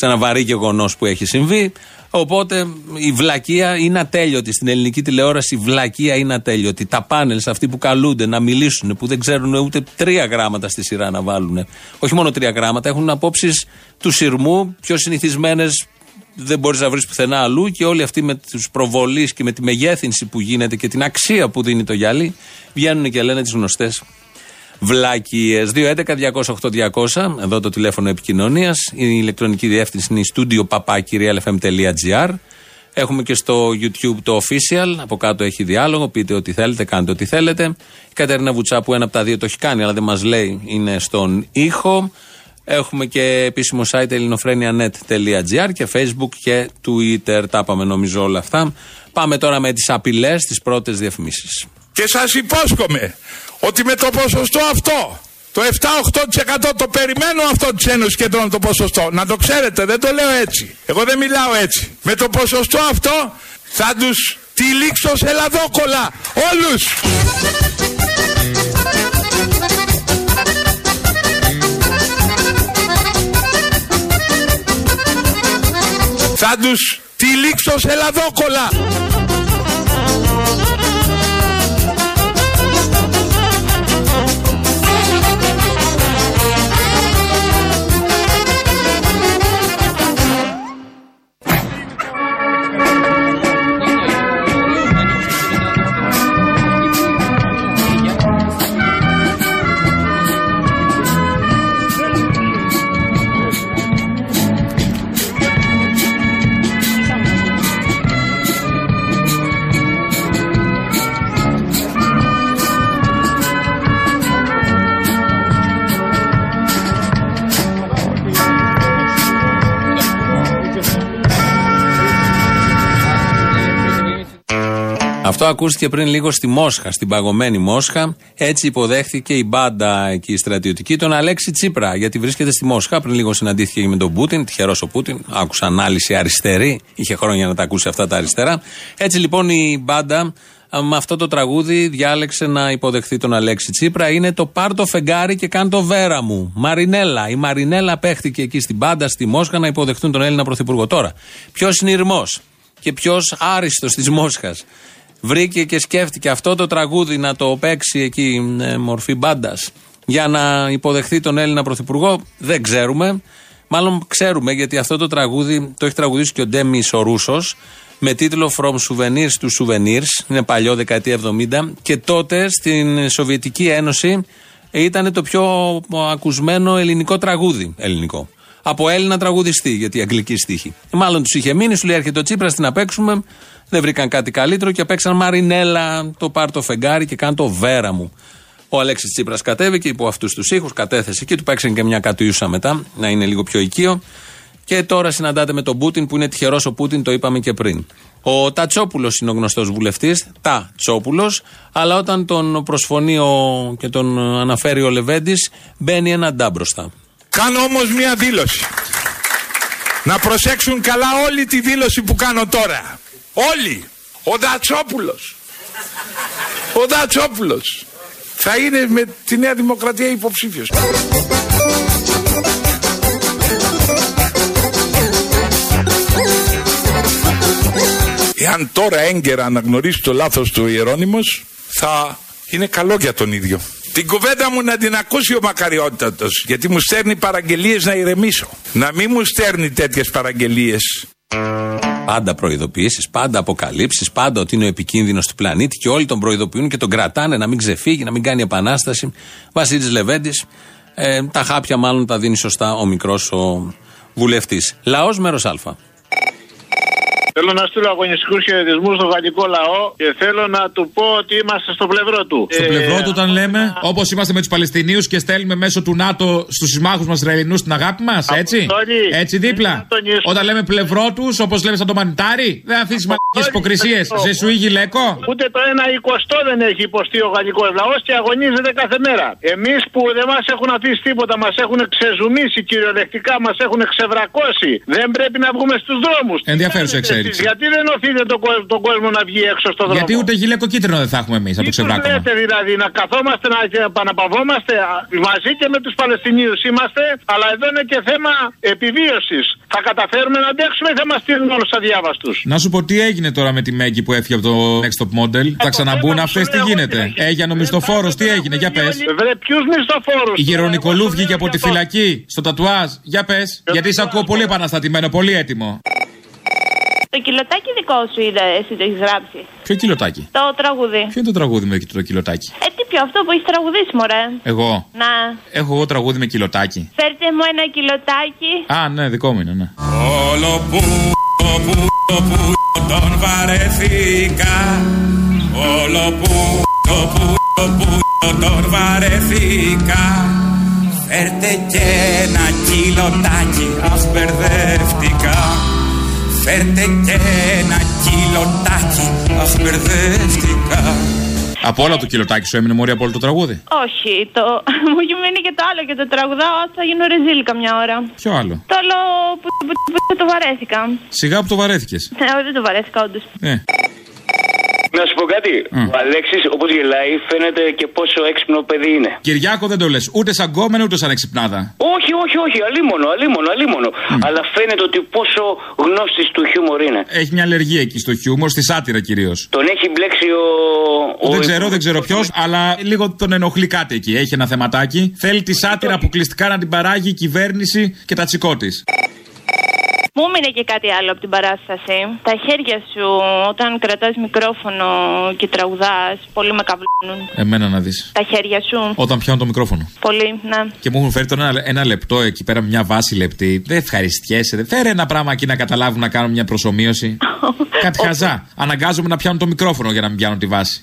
σε ένα βαρύ γεγονός που έχει συμβεί. Οπότε η βλακεία είναι ατέλειωτη. Στην ελληνική τηλεόραση η βλακεία είναι ατέλειωτη. Τα πάνελς, αυτοί που καλούνται να μιλήσουν, που δεν ξέρουν ούτε τρία γράμματα στη σειρά να βάλουν. Όχι μόνο τρία γράμματα, έχουν απόψεις του σειρμού, πιο συνηθισμένες δεν μπορείς να βρεις πουθενά αλλού και όλοι αυτοί με τους προβολείς και με τη μεγέθυνση που γίνεται και την αξία που δίνει το γυαλί βγαίνουν και λένε τις γνωστές βλάκιες. 211-208-200, εδώ το τηλέφωνο επικοινωνίας. Η ηλεκτρονική διεύθυνση είναι η studio papakirialfm.gr. Έχουμε και στο YouTube το official. Από κάτω έχει διάλογο. Πείτε ό,τι θέλετε, κάντε ό,τι θέλετε. Η Κατερίνα Βουτσά που ένα από τα δύο το έχει κάνει, αλλά δεν μας λέει, είναι στον ήχο. Έχουμε και επίσημο site ελληνοφρένια.net.gr και facebook και twitter. Τα είπαμε νομίζω όλα αυτά. Πάμε τώρα με τις απειλές, τις πρώτες διαφημίσεις. Και σας υπόσχομαι ότι με το ποσοστό αυτό, το 7-8% το περιμένω αυτό της Ένωσης Κεντρών το ποσοστό. Να το ξέρετε, δεν το λέω έτσι. Εγώ δεν μιλάω έτσι. Με το ποσοστό αυτό θα τους τυλίξω σε λαδόκολα. Όλους. Θα τους τυλίξω σε λαδόκολα. Αυτό ακούστηκε πριν λίγο στη Μόσχα, στην παγωμένη Μόσχα. Έτσι υποδέχθηκε η μπάντα εκεί η στρατιωτική τον Αλέξη Τσίπρα, γιατί βρίσκεται στη Μόσχα. Πριν λίγο συναντήθηκε με τον Πούτιν, τυχερός ο Πούτιν. Άκουσα ανάλυση αριστερή, είχε χρόνια να τα ακούσει αυτά τα αριστερά. Έτσι λοιπόν η μπάντα με αυτό το τραγούδι διάλεξε να υποδεχθεί τον Αλέξη Τσίπρα. Είναι το Πάρ το φεγγάρι και κάν το βέρα μου. Μαρινέλα. Η Μαρινέλα παίχτηκε εκεί στην πάντα στη Μόσχα να υποδεχτούν τον Έλληνα Πρωθυπουργό. Τώρα, ποιος είναι ηρμό και ποιος άριστος της Μόσχας; Βρήκε και σκέφτηκε αυτό το τραγούδι να το παίξει εκεί ε, μορφή μπάντας για να υποδεχθεί τον Έλληνα Πρωθυπουργό, δεν ξέρουμε. Μάλλον ξέρουμε γιατί αυτό το τραγούδι το έχει τραγουδήσει και ο Ντέμι ο Ρούσος με τίτλο From Souvenirs to Souvenirs. Είναι παλιό, δεκαετία 70. Και τότε στην Σοβιετική Ένωση ήταν το πιο ακουσμένο ελληνικό τραγούδι. Ελληνικό. Από Έλληνα τραγουδιστή, γιατί αγγλική στίχη. Μάλλον τους είχε μείνει, σου λέει έρχεται ο Τσίπρας να παίξουμε. Δεν βρήκαν κάτι καλύτερο και παίξαν Μαρινέλα, το πάρ το φεγγάρι και κάνε το βέρα μου. Ο Αλέξης Τσίπρας κατέβηκε υπό αυτούς τους ήχους, κατέθεσε και του παίξαν και μια κατουίουσα μετά, να είναι λίγο πιο οικείο. Και τώρα συναντάται με τον Πούτιν που είναι τυχερός ο Πούτιν, το είπαμε και πριν. Ο Τατσόπουλος είναι ο γνωστός βουλευτής, Τατσόπουλος, αλλά όταν τον προσφωνεί ο, και τον αναφέρει ο Λεβέντης, μπαίνει ένα ντά μπροστά. Κάνω όμως μία δήλωση. Να προσέξουν καλά όλη τη δήλωση που κάνω τώρα. Όλοι. Ο Δατσόπουλος. Ο Δατσόπουλος. Θα είναι με τη Νέα Δημοκρατία υποψήφιος. Εάν τώρα έγκαιρα αναγνωρίσει το λάθος του ο Ιερώνυμος, θα είναι καλό για τον ίδιο. Την κουβέντα μου να την ακούσει ο μακαριότατος, γιατί μου στέλνει παραγγελίες να ηρεμήσω. Να μην μου στέλνει τέτοιες παραγγελίες. Πάντα προειδοποιήσεις, πάντα αποκαλύψεις, πάντα ότι είναι ο επικίνδυνος του πλανήτη και όλοι τον προειδοποιούν και τον κρατάνε να μην ξεφύγει, να μην κάνει επανάσταση. Βασίλης Λεβέντης. Ε, τα χάπια μάλλον τα δίνει σωστά ο μικρός ο βουλευτής. Λαός μέρος Α. Θέλω να στείλω αγωνιστικού χαιρετισμού στο γαλλικό λαό και θέλω να του πω ότι είμαστε στο πλευρό του. Στο πλευρό του, όταν λέμε, όπω είμαστε με του Παλαιστινίου και στέλνουμε μέσω του ΝΑΤΟ στου συμμάχου μα Ισραηλινού την αγάπη μα, έτσι. Έτσι δίπλα. Όταν λέμε πλευρό του, όπω λέμε σαν το μανιτάρι, δεν αφήσει μαγικέ υποκρισίε. Σε σου γυλαίκο. Ούτε το ένα εικοστό δεν έχει υποστεί ο γαλλικό λαό και αγωνίζεται κάθε μέρα. Εμεί που δεν μα έχουν αφήσει τίποτα, μα έχουν ξεζουμίσει κυριολεκτικά, μα έχουν ξεβρακώσει. Δεν πρέπει να βγούμε στου δρόμου. Ενδιαφέρουσα εξέλιξη. Γιατί δεν οθείτε τον κόσμο, τον κόσμο να βγει έξω στον δρόμο; Γιατί ούτε γυλαίκο κίτρινο δεν θα έχουμε εμείς από το ξεβράκωμα. λέτε δηλαδή να καθόμαστε να επαναπαυόμαστε; Μαζί και με τους Παλαιστινίους είμαστε, αλλά εδώ είναι και θέμα επιβίωσης. Θα καταφέρουμε να αντέξουμε ή θα μας στείλουν όλους αδιάβαστου. Να σου πω τι έγινε τώρα με τη Μέγκη που έφυγε από το Next Top Model. Θα ξαναμπούν αυτές, τι γίνεται; Έγινε ο μισθοφόρος, τι έγινε, για πες. Βρε, ποιους μισθοφόρους. Η Γερονικολού βγήκε από τη φυλακή στο τατουάζ, για πες. Γιατί σε ακούω πολύ επαναστατημένο, πολύ έτοιμο. Το κιλοτάκι δικό σου είδα, εσύ το έχεις γράψει. Ποιο κιλοτάκι; Το τραγούδι. Ποιο είναι το τραγούδι με το κιλοτάκι; Ε, τι πιο, αυτό που έχεις τραγουδίσει, μωρέ. Εγώ; Να. Έχω εγώ τραγούδι με κιλοτάκι. Φέρτε μου ένα κιλοτάκι. Α, ναι, δικό μου είναι, ναι. Όλο που, που, που, τον βαρεθήκα. Όλο που, που, που, τον βαρεθήκα. Φέρτε και ένα κιλοτάκι, αχ μπερδεύτηκα. Φέρτε και ένα κιλοτάκι, αχ μπερδεύτηκα. Από όλα το κιλοτάκι σου έμεινε μωρή από όλο το τραγούδι; Όχι, το... μου έχει μείνει και το άλλο και το τραγουδάω, θα γίνω ρεζίλ καμιά ώρα. Ποιο άλλο; Το άλλο που, που, που, που το βαρέθηκα. Σιγά που το βαρέθηκες. Ε, όχι, δεν το βαρέθηκα, όντως. Ε. Να σου πω κάτι. Ο Αλέξης, όπως γελάει, φαίνεται και πόσο έξυπνο παιδί είναι. Κυριάκο δεν το λες. Ούτε σαν κόμενο ούτε σαν εξυπνάδα. Όχι, όχι, όχι. Αλίμονο, αλίμονο, αλίμονο. Αλλά φαίνεται ότι πόσο γνώστης του χιούμορ είναι. Έχει μια αλλεργία εκεί στο χιούμορ, στη σάτυρα κυρίως. Τον έχει μπλέξει ο. ο Δεν ξέρω, δεν ξέρω ποιος, αλλά λίγο τον ενοχλεί κάτι εκεί. Έχει ένα θεματάκι. Θέλει τη σάτυρα αποκλειστικά να την παράγει η κυβέρνηση και τα τσικό τη. Μου έμεινε και κάτι άλλο από την παράσταση. Τα χέρια σου όταν κρατάς μικρόφωνο και τραγουδάς, πολύ με καβλώνουν. Εμένα να δεις. Τα χέρια σου. Όταν πιάνω το μικρόφωνο. Πολύ, ναι. Και μου έχουν φέρει τώρα ένα, ένα λεπτό εκεί πέρα, μια βάση λεπτή. Δεν ευχαριστιέσαι. Δεν φέρε ένα πράγμα εκεί να καταλάβουν να κάνουν μια προσωμείωση. κάτι χαζά. Αναγκάζομαι να πιάνω το μικρόφωνο για να μην πιάνω τη βάση.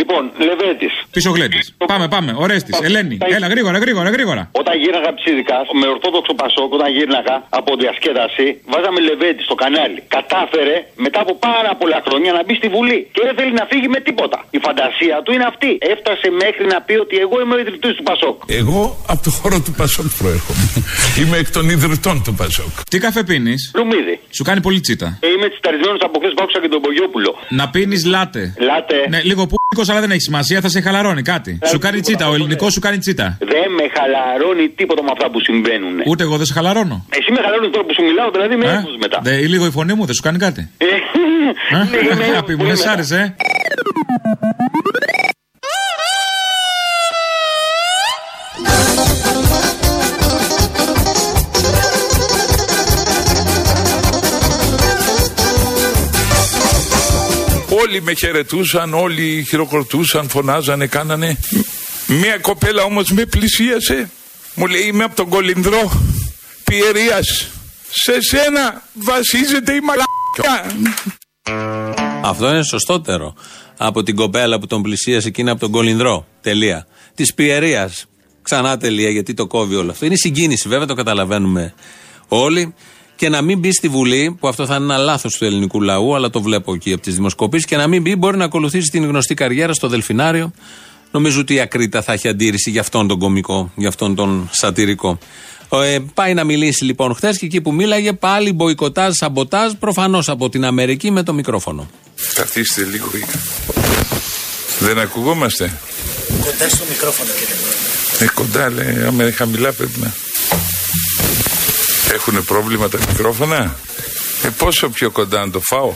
Λοιπόν, Λεβέντης. Πίσω γλέντι. Πάμε, πάμε. Ορέστη. Ελένη. Έλα, γρήγορα, γρήγορα, γρήγορα. Όταν γύρναγα ψήδικα με ορθόδοξο Πασόκ, όταν γύρναγα από διασκέδαση, βάζαμε Λεβέντη στο κανάλι. Κατάφερε μετά από πάρα πολλά χρόνια να μπει στη Βουλή και δεν θέλει να φύγει με τίποτα. Η φαντασία του είναι αυτή. Έφτασε μέχρι να πει ότι εγώ είμαι ο ιδρυτής του Πασόκ. Εγώ από το χώρο του Πασόκ προέρχομαι. Είμαι εκ των ιδρυτών του Πασόκ. Τι καφέ πίνεις; Λουμίδι. Σου κάνει πολύ τσίτα. Ε, είμαι τσιταρισμένος από χθες που άκουσα και τον Πογιόπουλο. Να πίνεις λάτε. Λάτε. Ναι, λίγο πούκο, αλλά δεν έχει σημασία, θα σε χαλαρώνει κάτι. σου κάνει τσίτα, ο ελληνικός σου κάνει τσίτα. Δεν με χαλαρώνει τίποτα με αυτά που συμβαίνουν. Ούτε εγώ δεν σε χαλαρώνω. Εσύ με χαλαρώνεις τώρα που σου μιλάω, δηλαδή με ε; μετά. Δε, λίγο η φωνή μου δεν σου κάνει κάτι. Ε, ε; Αγάπη μου, δεν σ' άρεσε, Όλοι με χαιρετούσαν, όλοι χειροκροτούσαν, φωνάζανε, κάνανε. Μία κοπέλα όμως με πλησίασε. Μου λέει είμαι από τον Κολυνδρό Πιερίας. Σε σένα βασίζεται η μαλακιά. Αυτό είναι σωστότερο από την κοπέλα που τον πλησίασε εκείνη από τον Κολυνδρό. Τελεία. Της Πιερίας. Ξανά τελεία γιατί το κόβει όλο αυτό. Είναι συγκίνηση βέβαια, το καταλαβαίνουμε όλοι. Και να μην μπει στη Βουλή, που αυτό θα είναι ένα λάθος του ελληνικού λαού, αλλά το βλέπω εκεί από τις δημοσκοπήσεις, και να μην μπει μπορεί να ακολουθήσει την γνωστή καριέρα στο Δελφινάριο. Νομίζω ότι η Ακρίτα θα έχει αντίρρηση για αυτόν τον κομικό, για αυτόν τον σατυρικό. Ε, πάει να μιλήσει λοιπόν χθες και εκεί που μίλαγε πάλι μποϊκοτάζ, σαμποτάζ, προφανώς από την Αμερική με το μικρόφωνο. Καθίστε λίγο. Δεν ακουγόμαστε; Κοντά στο μικρόφωνο, κύριε Ε, κοντά λέει, άμα είναι χαμηλά πρέπει να. Έχουν πρόβλημα τα μικρόφωνα; Ε, πόσο πιο κοντά να το φάω;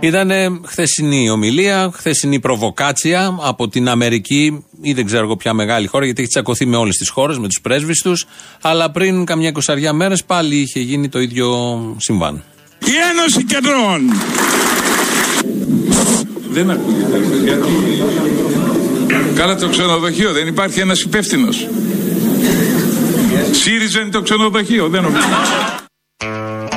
Ήταν χθεσινή ομιλία, χθεσινή προβοκάτσια από την Αμερική ή δεν ξέρω εγώ ποια μεγάλη χώρα, γιατί έχει τσακωθεί με όλες τις χώρες, με τους πρέσβεις τους. Αλλά πριν καμιά εικοσαριά μέρες πάλι είχε γίνει το ίδιο συμβάν. Η Ένωση Κεντρών. Δεν ακούγεται. Γιατί... Καλά το ξενοδοχείο, δεν υπάρχει ένας υπεύθυνος. ΣΥΡΙΖΑ είναι το ξενοδοχείο, δεν νομίζω.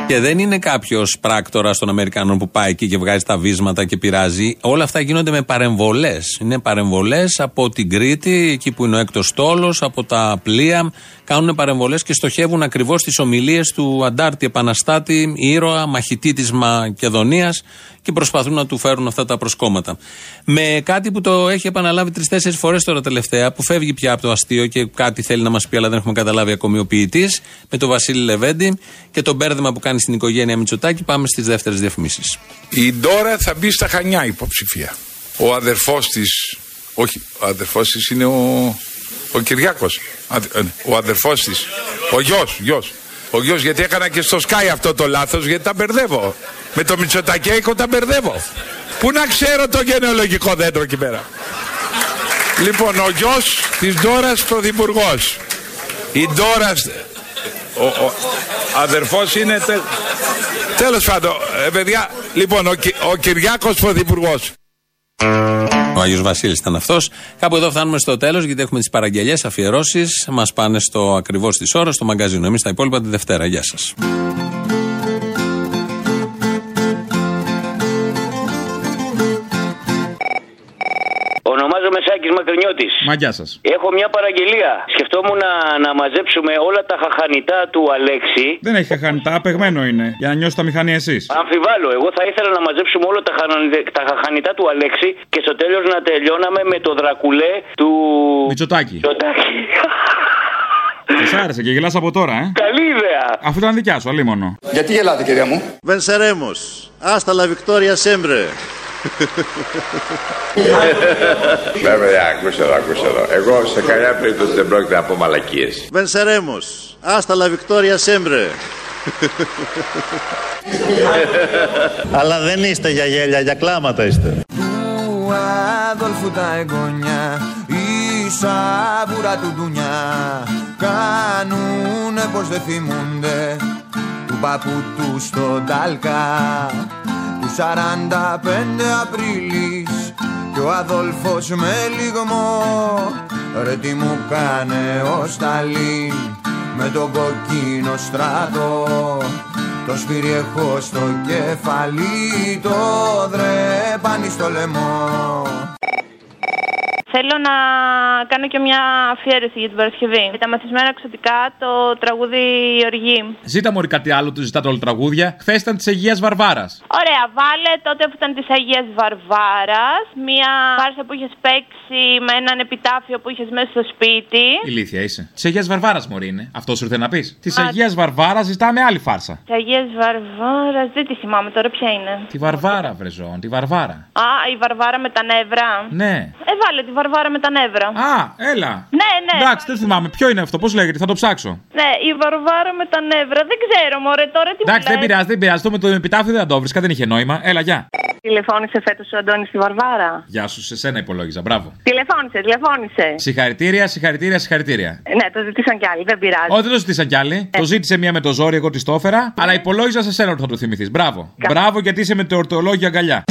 Και δεν είναι κάποιος πράκτορα των Αμερικανών που πάει εκεί και βγάζει τα βίσματα και πειράζει. Όλα αυτά γίνονται με παρεμβολές. Είναι παρεμβολές από την Κρήτη, εκεί που είναι ο έκτος τόλος, από τα πλοία. Κάνουν παρεμβολές και στοχεύουν ακριβώς τις ομιλίες του Αντάρτη Επαναστάτη, ήρωα, μαχητή της Μακεδονίας και προσπαθούν να του φέρουν αυτά τα προσκόμματα. Με κάτι που το έχει επαναλάβει τρει-τέσσερι φορές τώρα τελευταία, που φεύγει πια από το αστείο και κάτι θέλει να μας πει, αλλά δεν έχουμε καταλάβει ακόμη ο ποιητής, με τον Βασίλη Λεβέντη και το μπέρδεμα που κάνει στην οικογένεια Μητσοτάκη. Πάμε στις δεύτερες διαφημίσεις. Η Ντόρα θα μπει στα Χανιά υποψηφία. Ο αδερφός της. Όχι, ο αδερφός της είναι ο. Ο Κυριάκος. Ο αδερφός της. Ο γιος, γιος. Ο γιος γιατί έκανα και στο Sky αυτό το λάθος γιατί τα μπερδεύω. Με το Μητσοτακέικο τα μπερδεύω. Πού να ξέρω το γενεολογικό δέντρο εκεί πέρα. Λοιπόν, ο γιος της Ντόρας πρωθυπουργός. Η Ντόρας... Ο, ο αδερφός είναι... Τε, τέλος πάντων, ε, παιδιά, λοιπόν, ο, ο Κυριάκος πρωθυπουργός. Ο Άγιος Βασίλης ήταν αυτός. Κάπου εδώ φτάνουμε στο τέλος, γιατί έχουμε τις παραγγελίε, αφιερώσεις. Μας πάνε στο ακριβώς της ώρας, στο μαγκαζίνο. Εμείς τα υπόλοιπα τη Δευτέρα. Γεια σας. Ονομάζομαι Σάκη Μακρινιώτης. Μα γεια σας. Έχω μια παραγγελία. Σκεφτόμουν να, να μαζέψουμε όλα τα χαχανιτά του Αλέξη. Δεν έχει χαχανιτά, απεγμένο είναι. Για να νιώσει τα μηχανή εσείς. Αμφιβάλλω. Εγώ θα ήθελα να μαζέψουμε όλα τα, χανανι- τα χαχανιτά του Αλέξη και στο τέλος να τελειώναμε με το δρακουλέ του. Μητσοτάκη. Μητσοτάκη. Σα άρεσε και γελάς από τώρα, ε. Καλή ιδέα. Αυτό ήταν δικιά σου, αλίμονο. Γιατί γελάτε, κυρία μου; Venceremos. Hasta la victoria siempre. Βέβαια, άκουσα εδώ, άκουσα εδώ. Εγώ σε καμιά περίπτωση δεν πρόκειται να πω μαλακίες. Venceremos. Hasta la victoria siempre. Αλλά δεν είστε για γέλια, για κλάματα είστε. Του Αδόλφου τα εγγονιά η σαβούρα του ντουνιά κάνουνε πως δεν θυμούνται του παππού του στον Τάλκα του 45 Απρίλης και ο Αδόλφος με λιγμό ρε τι μου κάνε ο Σταλίν με τον κοκκίνο στράτο το σπίρι έχω στο κεφάλι, το δρέπανι στο λαιμό. Θέλω να κάνω και μια αφιέρωση για την Παρασκευή. Με τα μαθησμένα εξωτικά το τραγούδι Η Οργή. Ζήτα μωρή κάτι άλλο, του ζητάτε όλα τραγούδια. Χθες ήταν της Αγίας Βαρβάρας. Ωραία, βάλε τότε που ήταν της Αγίας Βαρβάρας. Μια φάρσα που είχες παίξει με έναν επιτάφιο που είχες μέσα στο σπίτι. Ηλίθεια είσαι. Της Αγίας Βαρβάρας μωρή είναι. Αυτό σου ήρθε να πεις. Της Αγίας Βαρβάρας ζητάμε άλλη φάρσα. Της Αγίας Βαρβάρας, δεν τη θυμάμαι τώρα ποια είναι. Τη Βαρβάρα, βρεζόν, τη Βαρβάρα. Α, η Βαρβάρα με τα νεύρα. Ναι. Ε, βάλε τη Βαρβάρα με τα νεύρα. Α, έλα. Ναι, ναι. Εντάξει, δεν θυμάμαι. Ποιο είναι αυτό, πώς λέγεται, θα το ψάξω. Ναι, η Βαρβάρα με τα νεύρα. Δεν ξέρω, μωρέ, τώρα τι Εντάξει, μου δεν λες. πειράζει, δεν πειράζει. Το με το επιτάφιο δεν θα το βρίσκα, δεν είχε νόημα. Έλα, γεια. Τηλεφώνησε φέτος ο Αντώνης στη Βαρβάρα. Γεια σου, σε σένα υπολόγιζα. Μπράβο. Τηλεφώνησε, τηλεφώνησε. Συγχαρητήρια, συγχαρητήρια, συγχαρητήρια. Ε, Ναι, το ζητήσαν κι άλλοι, δεν πειράζει. Όχι, δεν το ζήτησαν κι άλλοι. Το ζήτησε μία με το ζόρι, εγώ τη το έφερα. Αλλά υπολόγιζα σε σένα ότι θα το θυμηθείς. Μπράβο. Μπράβο γιατί είσαι με το ορτολόγιο αγκαλιά.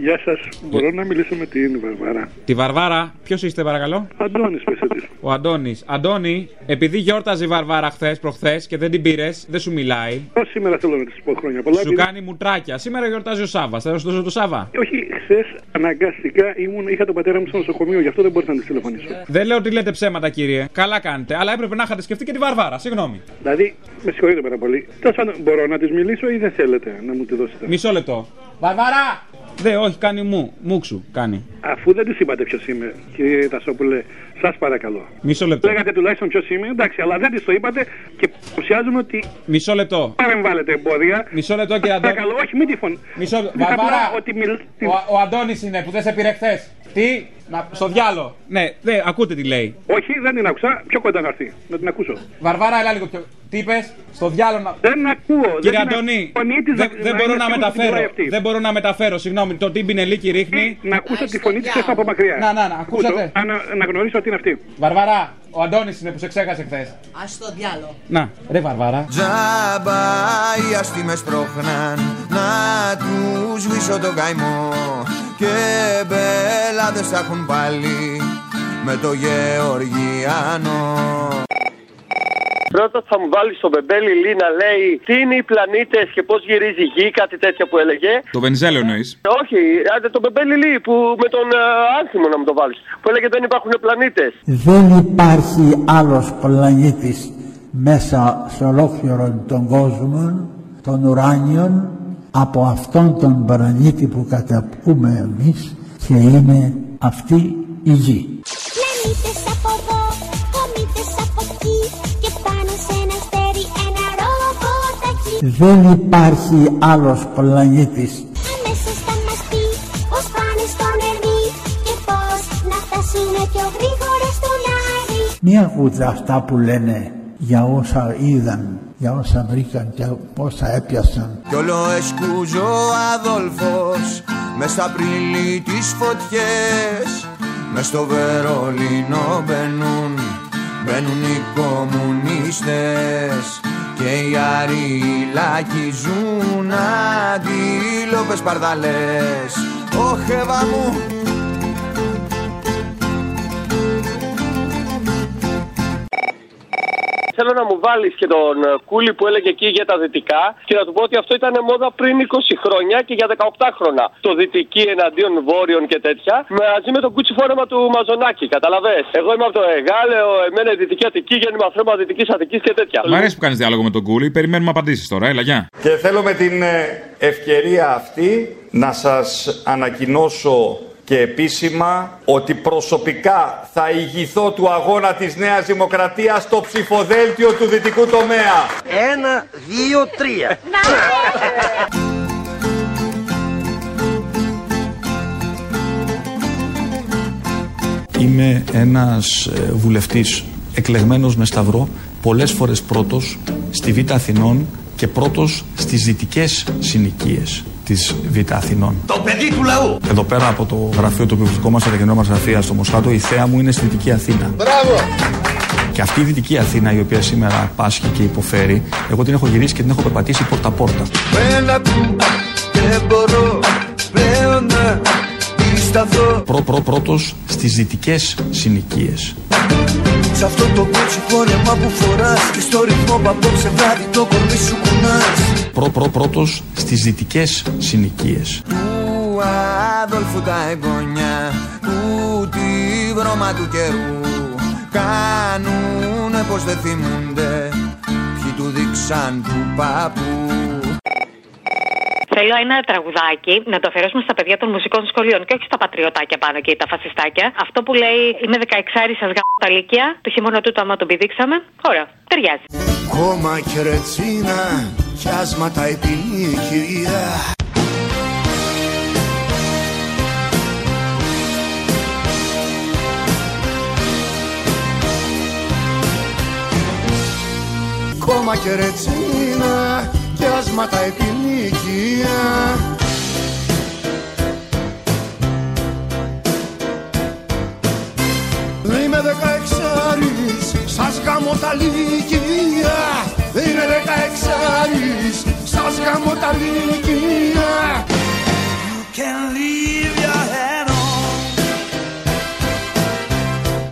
Γεια σας. Μπορώ να μιλήσω με την Βαρβάρα. Τη Βαρβάρα, ποιος είστε παρακαλώ; Αντώνης, πέσε τη. Ο Αντώνης. Αντώνη, επειδή γιόρταζε η Βαρβάρα χθες προχθές και δεν την πήρες, δεν σου μιλάει. Πώ σήμερα θέλω να της πω χρόνια πολλά. Σου επειδή- κάνει μουτράκια. Σήμερα γιορτάζει ο Σάβα. Θα σου δώσω το Σάβα. Όχι, χθες αναγκαστικά ήμουν, είχα τον πατέρα μου στο νοσοκομείο, γι' αυτό δεν μπορούσα να της τηλεφωνήσω. Δεν λέω ότι λέτε ψέματα, κύριε. Καλά κάνετε. Αλλά έπρεπε να είχατε σκεφτεί και τη Βαρβάρα. Συγγνώμη. Δηλαδή, με συγχωρείτε πάρα πολύ. Τέλος πάντων, μπορώ να της μιλήσω ή δεν θέλετε να μου τη δώσετε; Μισό λεπτό. Βαρβάρα! Δε, όχι, κάνει μου. Μουξου, κάνει. Αφού δεν τη είπατε ποιος είμαι, κύριε Τασόπουλε, σας παρακαλώ. Μισό λεπτό. Λέγατε τουλάχιστον ποιος είμαι, εντάξει, αλλά δεν της το είπατε και παρουσιάζουμε ότι Μισό λεπτό. παρεμβάλλετε εμπόδια. Μισό λεπτό, κύριε Αντώνη. Παρακαλώ, όχι, μην τη φωνή. Μισό λεπτό. Δείτε Βαρβάρα! απλά ότι μιλ... Ο, ο Αντώνης είναι που δεν σε πήρε χθες. Τι, να, στο διάλο. Ναι, δε, ακούτε τι λέει. Όχι, δεν την άκουσα. Πιο κοντά να έρθει. Να την ακούσω. Βαρβάρα, έλα λίγο πιο. Τι είπες, στο διάλο να. Δεν ακούω. Κύριε δεν την Αντώνη, ακ- φωνή της δεν, να- δεν να μπορώ είναι να σίγουρη ότι μεταφέρω. μιλάει αυτή. Δεν μπορώ να μεταφέρω, συγγνώμη. Το τι μπινελίκι ρίχνει. Να ακούσω τη φωνή τη από μακριά. Να, να, να, ακούσατε. Να, να γνωρίσω ότι είναι αυτή. Βαρβαρά, ο Αντώνης είναι που σε ξέχασε χθες. Α το διάλο. Να, ρε Βαρβάρα. Τζάμπα οι αστήμες πρόχναν να τους σβήσω τον καημό και μπελάδες θα έχουν πάλι με το Γεωργιάνο Πρώτα θα μου βάλεις στον Μπεμπέλη Λί να λέει τι είναι οι πλανήτες και πώς γυρίζει η γη, κάτι τέτοιο που έλεγε. Το Βενιζέλο εννοείς. Όχι, άντε τον Μπεμπέλη Λί που με τον ε, Άνθιμο να μου το βάλεις. Που έλεγε δεν υπάρχουν πλανήτες. Δεν υπάρχει άλλος πλανήτης μέσα σε ολόκληρο τον κόσμο, τον ουράνιον, από αυτόν τον πλανήτη που καταπούμε εμείς και είναι αυτή η γη. Δεν υπάρχει άλλος πλανήτης Αμέσως θα μας πει πώς πάνε στον Ερμή και πώς να φτάσουνε πιο γρήγορα στον Άρη. Μη ακούτε αυτά που λένε για όσα είδαν, για όσα βρήκαν και όσα έπιασαν. Κι όλο εσκούζω ο Αδόλφος Μες στα πριλή τις φωτιές Μες στο Βερολίνο μπαίνουν Μπαίνουν οι κομμουνίστες Και οι αριλάκοι ζουν Αντίλοπες παρδαλές. Ωχ Εύα μου Θέλω να μου βάλεις και τον ε, Κούλι που έλεγε εκεί για τα δυτικά και να του πω ότι αυτό ήταν μόδα πριν 20 χρόνια και για 18 χρόνια. Το δυτική εναντίον βόρειων και τέτοια μαζί με το κούτσι φόρεμα του Μαζονάκη. Καταλαβέ. Εγώ είμαι από το Εγάλεο, εμένα η δυτική Αττική, γέννημα φρέμα δυτικής Αττικής και τέτοια. Μ' αρέσει που κάνεις διάλογο με τον Κούλι. Περιμένουμε απαντήσεις τώρα. Έλα, γεια. Και θέλω με την ε, ευκαιρία αυτή να σας ανακοινώσω και επίσημα ότι προσωπικά θα ηγηθώ του αγώνα της Νέας Δημοκρατίας στο ψηφοδέλτιο του δυτικού τομέα. Ένα, δύο, τρία. Είμαι ένας ε, βουλευτής εκλεγμένος με σταυρό, πολλές φορές πρώτος στη Β' Αθηνών και πρώτος στις δυτικές συνοικίες της Β' Αθηνών. Το παιδί του λαού. Εδώ πέρα από το γραφείο του που βρισκόμαστε, τα κοινό μας γραφεία στο Μοσχάτο, η θέα μου είναι στη Δυτική Αθήνα. Μπράβο. Και αυτή η Δυτική Αθήνα, η οποία σήμερα πάσχει και υποφέρει, εγώ την έχω γυρίσει και την έχω περπατήσει πόρτα-πόρτα. Μένα που δεν μπορώ πλέον να σταθώ Πρω, πρω, πρώτος στις δυτικές συνοικίες. Σ' αυτό το κότσι φόρεμα που φοράς Και στο ρυθμό που απόψε βράδυ το κορμί σου κουνάς Προ, προ, πρώτος στις δυτικές συνοικίες. Του Αδόλφου τα εγγονιά Του τη βρώμα του καιρού Κάνουνε πως δεν θυμούνται Ποιοι του δείξαν του παππού Θέλω ένα τραγουδάκι να το αφιερώσουμε στα παιδιά των μουσικών σχολείων και όχι στα πατριωτάκια πάνω και τα φασιστάκια. Αυτό που λέει Είμαι 16 σα γάμω τα λύκεια. Το χειμώνα τούτο, άμα τον πηδήξαμε. Ωραία, ταιριάζει. Κόμμα και ρετσίνα Κι άσματα επιλύκεια Κόμμα και ρετσίνα Κι άσματα επιλύκεια Είμαι δεκαεξάρης, σας γάμω τα λύκεια. Είμαι δεκαεξάρης, σας γάμω τα λύκεια. You can leave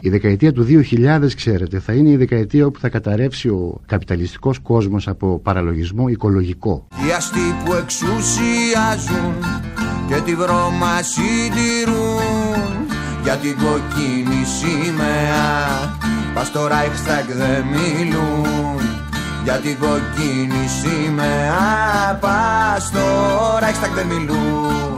Η δεκαετία του 2000, ξέρετε, θα είναι η δεκαετία όπου θα καταρρεύσει ο καπιταλιστικός κόσμος από παραλογισμό οικολογικό. Οι αστεί που εξουσιάζουν και τη βρώμα συντηρούν για την κοκκίνη σημαία. Πας στο Reichstag δεν μιλούν για την κοκκίνη σημαία. Πας στο Reichstag δεν μιλούν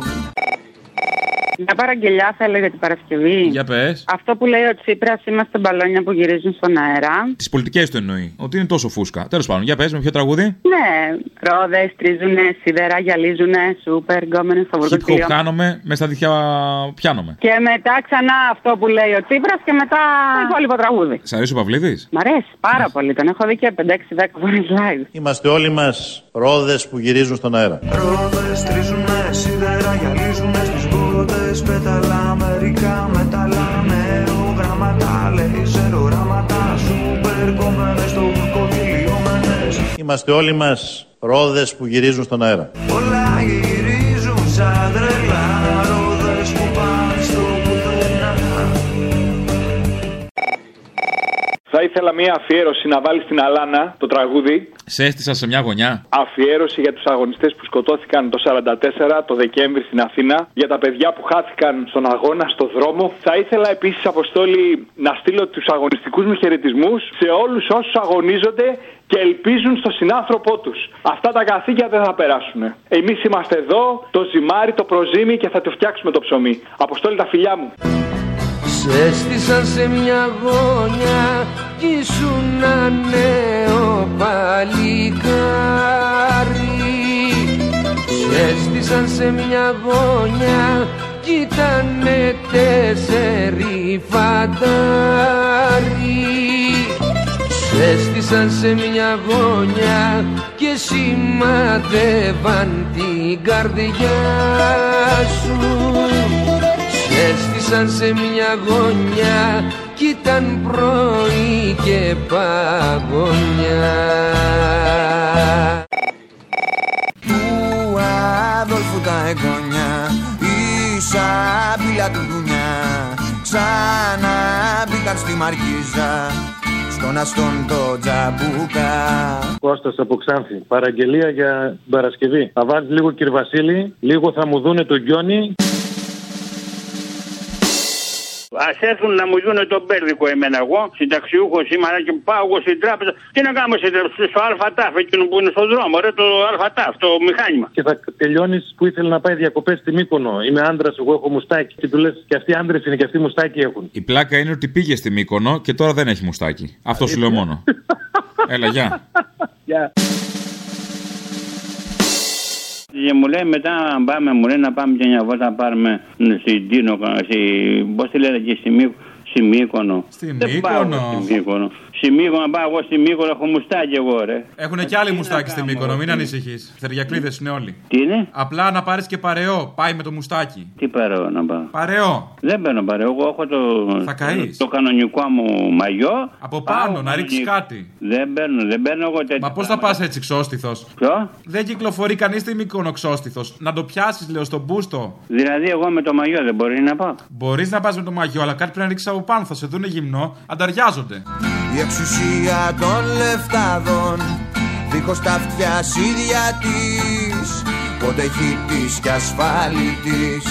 Μια παραγγελιά θέλω για την Παρασκευή. Για πες. Αυτό που λέει ο Τσίπρας είμαστε μπαλόνια που γυρίζουν στον αέρα. Τις πολιτικές του εννοεί. Ότι είναι τόσο φούσκα. Τέλος πάντων, για πες με ποιο τραγούδι. Ναι, ρόδες, τρίζουνε, σιδερά γυαλίζουνε, σούπερ, γκόμενες στο Hip hop βορτοκυλίο. κάνομαι, με στα δίχτυα πιάνομαι. Και μετά ξανά αυτό που λέει ο Τσίπρας και μετά το υπόλοιπο τραγούδι. Σ' αρέσει ο Παυλίδης; Μ' αρέσει πάρα πολύ. Τον έχω δει και 5-6-10 φορές live. Είμαστε όλοι μας ρόδες που γυρίζουν στον αέρα. Ρόδες τρίζουνε, σίδερα γυαλίζουνε στις βότες Πέταλα, μερικά μετάλλα, νεογραμματά Λέιζερ οράματα, σούπερ κομμένες στο βουρκοδηλιόμενες Είμαστε όλοι μας ρόδες που γυρίζουν στον αέρα. Όλα γυρίζουν σαν τρελά Θα ήθελα μία αφιέρωση να βάλεις στην Αλάνα το τραγούδι. Σε έστησα σε μια γωνιά. Αφιέρωση για τους αγωνιστές που σκοτώθηκαν το 44 το Δεκέμβρη στην Αθήνα. Για τα παιδιά που χάθηκαν στον αγώνα, στο δρόμο. Θα ήθελα επίσης, Αποστόλη, να στείλω τους αγωνιστικούς μου χαιρετισμούς σε όλους όσους αγωνίζονται και ελπίζουν στο συνάνθρωπό τους. Αυτά τα καθήκια δεν θα περάσουν. Εμείς είμαστε εδώ, το ζυμάρι, το προζύμι και θα το φτιάξουμε το ψωμί. Αποστόλη, τα φιλιά μου. Σε έστησαν σε μια γωνιά κι ήσουν ένα νέο παλικάρι. Σε έστησαν σε μια γωνιά κι ήτανε τέσσερι φαντάρι. Σε έστησαν σε μια γωνιά και σημαδεύαν την καρδιά σου σε έστησαν σε μια γωνιά κι ήταν πρωί και παγωνιά Του Αδόλφου τα εγγονιά η σάπηλα του δουνιά ξανά μπήκαν στη Μαρκίζα στον αστόν το τζαμπούκα Κώστας από Ξάνθη. Παραγγελία για την Παρασκευή. Θα βάλεις λίγο κύριε Βασίλη, λίγο θα μου δούνε τον Γκιόνι. Α έρθουν να μου δούνε τον πέρδικο εμένα. Εγώ συνταξιούχος σήμερα και πάω εγώ στην τράπεζα. Τι να κάνω στην τράπεζα, στο ΑΤΑΦ, εκείνο που είναι στον δρόμο, ρε, το ΑΤΑΦ, το μηχάνημα. Και θα τελειώνεις που ήθελε να πάει διακοπές στη Μύκονο. Είμαι άντρας, εγώ έχω μουστάκι. Και του λες και αυτοί άντρες είναι και αυτοί μουστάκι έχουν. Η πλάκα είναι ότι πήγε στη Μύκονο και τώρα δεν έχει μουστάκι. Αυτό σου λέω μόνο. Έλα, γεια. Και μου λέει μετά αν πάμε, μου λέει να πάμε και μια βόλτα να πάρουμε στην Τίνο, στη, πώς τη λένε εκεί, στη, Μύκο, στη Μύκονο. Στη Δεν πάω Μύκονο. Στη Μύκονο. Στη Μύκονο, να πάω εγώ στη Μύκονο, έχω μουστάκι εγώ ρε. Έχουν και άλλοι μουστάκι στη Μύκονο, μην ανησυχείς. Θεριακλίδε είναι όλοι. Τι είναι; Απλά να πάρεις και παρεό. Πάει με το μουστάκι. Τι παρέω να πάω; Παρεό. Δεν παίρνω παρέω, εγώ έχω το, Θα καείς. το κανονικό μου μαγιό. Από Πάω πάνω, να ρίξεις κανονικό. κάτι. Δεν παίρνω, δεν παίρνω εγώ τέτοια. Μα πώς θα πας έτσι ξόστιθος; Ποιο; Δεν κυκλοφορεί κανείς στη Μύκονο ξόστιθος. Να το πιάσεις, λέω, στον μπούστο. Δηλαδή εγώ με το μαγιό δεν μπορεί να πάω. Μπορείς να πας με το μαγιό, αλλά κάτι πρέπει να ρίξεις από πάνω. Θα σε δούνε γυμνό, ανταριάζονται. Η εξουσία των λεφτάδων Δίχως τα αυτιά ίδια της Πότε χιτής και ασφάλιτης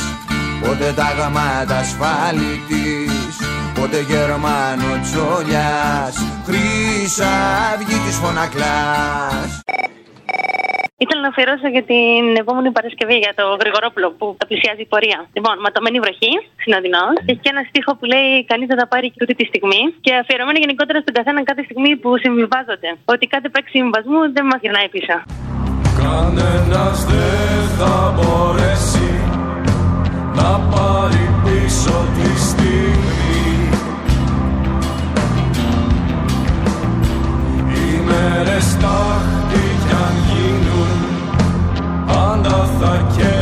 Πότε τα γαμάτα ασφάλιτης Πότε Γερμανο τσόλιας Χρυσαυγή της φωνακλάς Ήθελα να αφιερώσω για την επόμενη Παρασκευή για το Γρηγορόπουλο που τα πλησιάζει η πορεία. Λοιπόν, ματωμένη βροχή, συνοδεινό. Και έχει και ένα στίχο που λέει Κανείς δεν τα πάρει και ούτε τη στιγμή. Και αφιερωμένο γενικότερα στον καθένα κάθε στιγμή που συμβιβάζονται. Ότι κάθε παίξη συμβιβασμού δεν μας γυρνάει πίσω. Κανένας δεν θα μπορέσει να πάρει πίσω τη στιγμή Οι μέρες τάχτη πάντα θα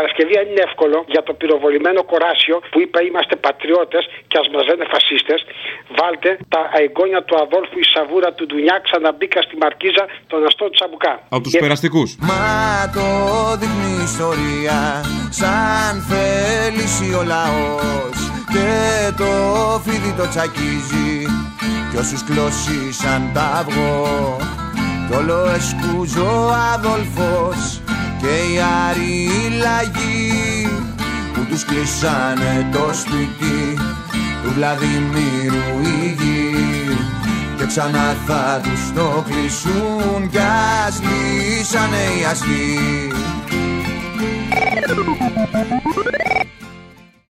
Παρασκευή Παρασκευή, αν είναι εύκολο, για το πυροβολημένο κοράσιο που είπε είμαστε πατριώτες και ας μας λένε φασίστες, βάλτε τα εγγόνια του Αδόλφου η σαβούρα του Ντουνιά ξαναμπήκα στη μαρκίζα τον αστό του Τσαμπουκά. Από τους περαστικούς. Μα το δείχνει η ιστορία σαν θέληση ο λαός και το φίδι το τσακίζει κι όσους κλωσίσαν τα αυγό κι όλο εσκούζω ο Αδόλφος και οι αριλαγοί που τους κλείσανε το σπίτι του Βλαδιμίρου η γη. Και ξανά θα τους το κλείσουν κι ας λύσανε οι αστεί